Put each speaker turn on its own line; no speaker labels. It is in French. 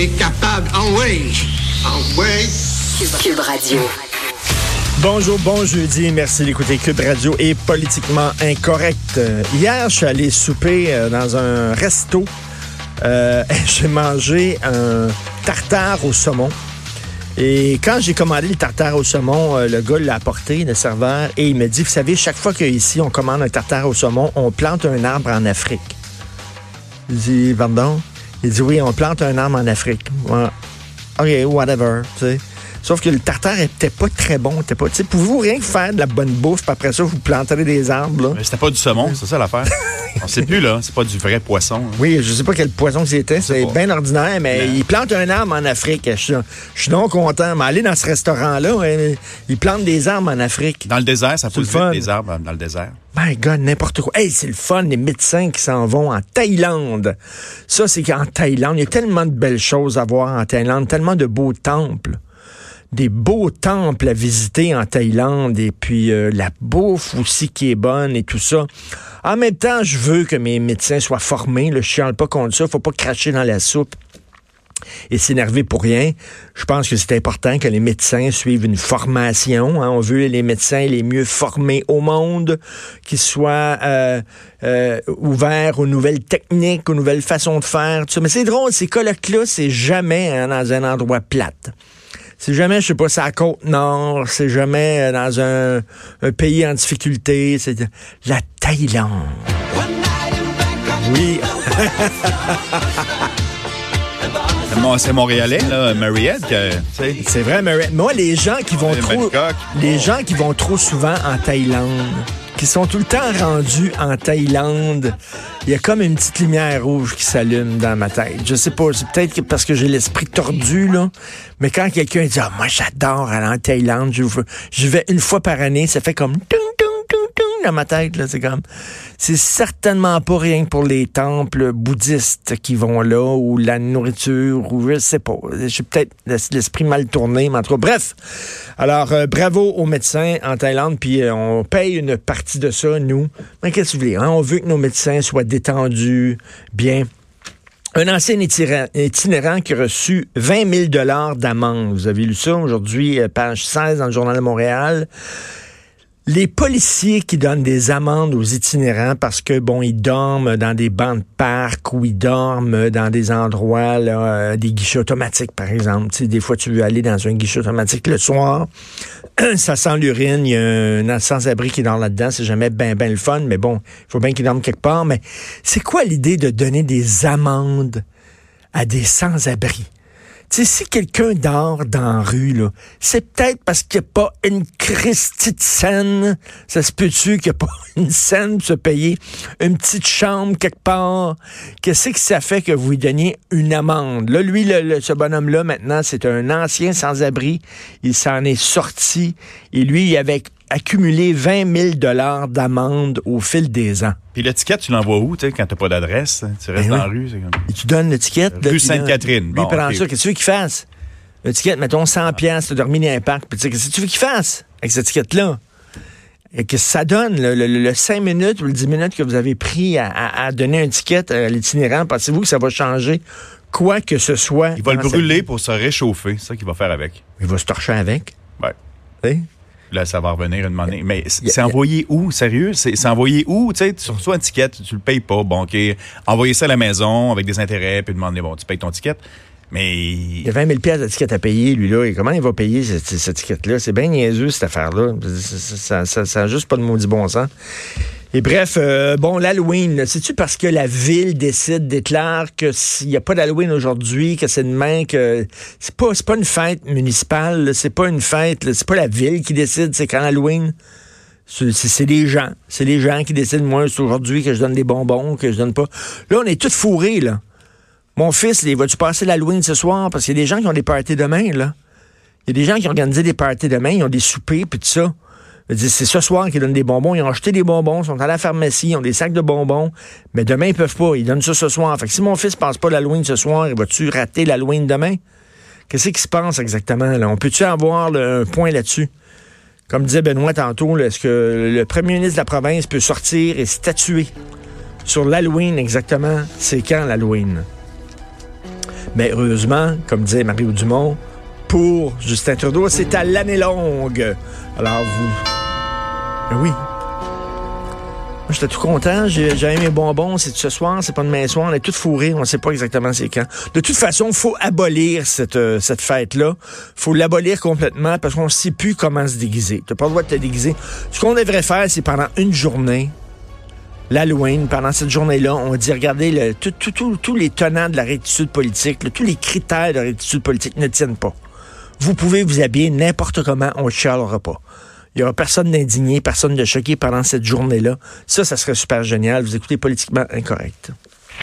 T'es capable, en way, en way.
Cube Radio.
Bonjour, bon jeudi. Merci d'écouter Cube Radio et Politiquement Incorrect. Euh, Hier, je suis allé souper euh, dans un resto. Euh, j'ai mangé un tartare au saumon. Et quand j'ai commandé le tartare au saumon, le gars l'a apporté, le serveur, et il me dit, vous savez, chaque fois qu'ici on commande un tartare au saumon, on plante un arbre en Afrique. Je dis, pardon? Il dit, oui, on plante un arbre en Afrique. OK, whatever, tu sais. Sauf que le tartare était pas très bon. Était pas, tu sais, pouvez-vous rien faire de la bonne bouffe, puis après ça, vous planterez des arbres, là?
Mais c'était pas du saumon, c'est ça l'affaire. On sait plus, là. C'est pas du vrai poisson. hein.
Oui, je sais pas quel poisson c'était. C'est bien ordinaire, mais
Mais-
il plante un arbre en Afrique. Je suis, je suis donc content. Mais aller dans ce restaurant-là, ouais, il plante des arbres en Afrique.
Dans le désert, ça pousse vite des arbres dans le désert.
My God, n'importe quoi. Hey, c'est le fun, les médecins qui s'en vont en Thaïlande. Ça, c'est qu'en Thaïlande, il y a tellement de belles choses à voir en Thaïlande, tellement de beaux temples. Des beaux temples à visiter en Thaïlande et puis euh, la bouffe aussi qui est bonne et tout ça. En même temps, je veux que mes médecins soient formés. Là, je chiale pas contre ça. Faut pas cracher dans la soupe et s'énerver pour rien. Je pense que c'est important que les médecins suivent une formation. hein. On veut les médecins les mieux formés au monde, qui soient euh, euh, ouverts aux nouvelles techniques, aux nouvelles façons de faire. Tout ça. Mais c'est drôle, ces colloques-là, c'est jamais hein, dans un endroit plate. C'est jamais, je sais pas, c'est à la côte nord, c'est jamais euh, dans un, un pays en difficulté, c'est la Thaïlande. Oui,
C'est Mon- C'est Montréalais, là, Mariette.
C'est vrai, mais moi, les gens qui vont trop, les gens qui vont trop souvent en Thaïlande, qui sont tout le temps rendus en Thaïlande, il y a comme une petite lumière rouge qui s'allume dans ma tête. Je sais pas, c'est peut-être parce que j'ai l'esprit tordu, là. Mais quand quelqu'un dit, ah, moi, j'adore aller en Thaïlande, je, vais une fois par année, ça fait comme, dans ma tête, là. C'est comme, c'est certainement pas rien pour les temples bouddhistes qui vont là, ou la nourriture, ou je sais pas. J'ai peut-être l'esprit mal tourné, mais en tout cas, bref. Alors, euh, bravo aux médecins en Thaïlande, puis euh, on paye une partie de ça, nous. Mais qu'est-ce que vous voulez, hein? On veut que nos médecins soient détendus, bien. Un ancien itinérant, itinérant qui a reçu 20 000 dollars d'amende. Vous avez lu ça aujourd'hui, euh, page 16 dans le Journal de Montréal. Les policiers qui donnent des amendes aux itinérants parce que bon, ils dorment dans des bancs de parc ou ils dorment dans des endroits, là, euh, des guichets automatiques, par exemple. Tu sais, des fois, tu veux aller dans un guichet automatique le soir, ça sent l'urine, il y a un sans-abri qui dort là-dedans, c'est jamais ben ben le fun, mais bon, il faut bien qu'il dorme quelque part. Mais c'est quoi l'idée de donner des amendes à des sans-abri? Sais, si quelqu'un dort dans la rue, là, c'est peut-être parce qu'il n'y a pas une Christie de scène. Ça se peut-tu qu'il n'y a pas une scène pour se payer une petite chambre quelque part? Qu'est-ce que ça fait que vous lui donniez une amende? Là, lui, le- le- ce bonhomme-là, maintenant, c'est un ancien sans-abri. Il s'en est sorti. Et lui, il accumulé 20 000 dollars d'amende au fil des ans.
Puis l'étiquette, tu l'envoies où, tu sais, quand t'as pas d'adresse? Tu restes
Ben
dans la rue, c'est comme...
Et tu donnes l'étiquette.
Rue Sainte-Catherine.
Lui,
Bon,
prend
ok.
ça. Qu'est-ce que tu veux qu'il fasse? L'étiquette, mettons 100 pièces, tu as dormi dans un parc. Puis tu sais, qu'est-ce que tu veux qu'il fasse avec cette étiquette-là? Et que ça donne, le, le, le 5 minutes ou le 10 minutes que vous avez pris à, à- à donner un ticket à l'itinérant, pensez-vous que ça va changer quoi que ce soit?
Il va le brûler pour se réchauffer. C'est ça qu'il va faire avec.
Il va se torcher avec.
Ouais.
tu sais?
Là, ça va revenir une monnaie. Mais c'est envoyé où, sérieux? C'est envoyé où? Tu sais, tu reçois un ticket, tu le payes pas. Bon, OK. Envoyer ça à la maison avec des intérêts, puis demander, bon, tu payes ton ticket. Mais
Il y a 20 000 pièces d'étiquette à payer, lui, là. Et comment il va payer cette, cette étiquette-là? C'est bien niaiseux, cette affaire-là. Ça- Ça ça- ça a juste pas de maudit bon sens. Et bref, euh, bon, l'Halloween, c'est-tu parce que la ville décide, déclare que s'il n'y a pas d'Halloween aujourd'hui, que c'est demain, que c'est pas, pas une fête municipale, c'est pas une fête, c'est pas la ville qui décide, c'est quand Halloween. C'est les gens. C'est les gens qui décident, moi, c'est aujourd'hui que je donne des bonbons, que je donne pas. Là, on est tous fourrés, là. Mon fils, il va-tu passer l'Halloween ce soir? Parce qu'il y a des gens qui ont des parties demain, là. Il y a des gens qui organisé des parties demain, ils ont des soupers, puis tout ça. C'est ce soir qu'ils donnent des bonbons. Ils ont acheté des bonbons, ils sont à la pharmacie, ils ont des sacs de bonbons. Mais demain, ils peuvent pas. Ils donnent ça ce soir. Fait que si mon fils passe pas l'Halloween ce soir, il va-tu rater l'Halloween demain? Qu'est-ce qui se passe exactement? Là? On peut-tu avoir un point là-dessus? Comme disait Benoît tantôt, est-ce que le premier ministre de la province peut sortir et statuer sur l'Halloween exactement? C'est quand l'Halloween? Mais heureusement, comme disait Mario Dumont, pour Justin Trudeau, c'est à l'année longue. Alors vous... Ben oui. J'étais tout content. J'ai mes bonbons. C'est ce soir, c'est pas demain soir. On est tout fourrés. On ne sait pas exactement c'est quand. De toute façon, il faut abolir cette, euh, cette fête-là. faut l'abolir complètement parce qu'on ne sait plus comment se déguiser. Tu n'as pas le droit de te déguiser. Ce qu'on devrait faire, c'est pendant une journée, l'Halloween, pendant cette journée-là, on dit, regardez, tous les tenants de la rectitude politique, tous les critères de la rectitude politique ne tiennent pas. Vous pouvez vous habiller n'importe comment, on ne chialera pas. Il n'y aura personne d'indigné, personne de choqué pendant cette journée-là. Ça, ça serait super génial. Vous écoutez politiquement incorrect.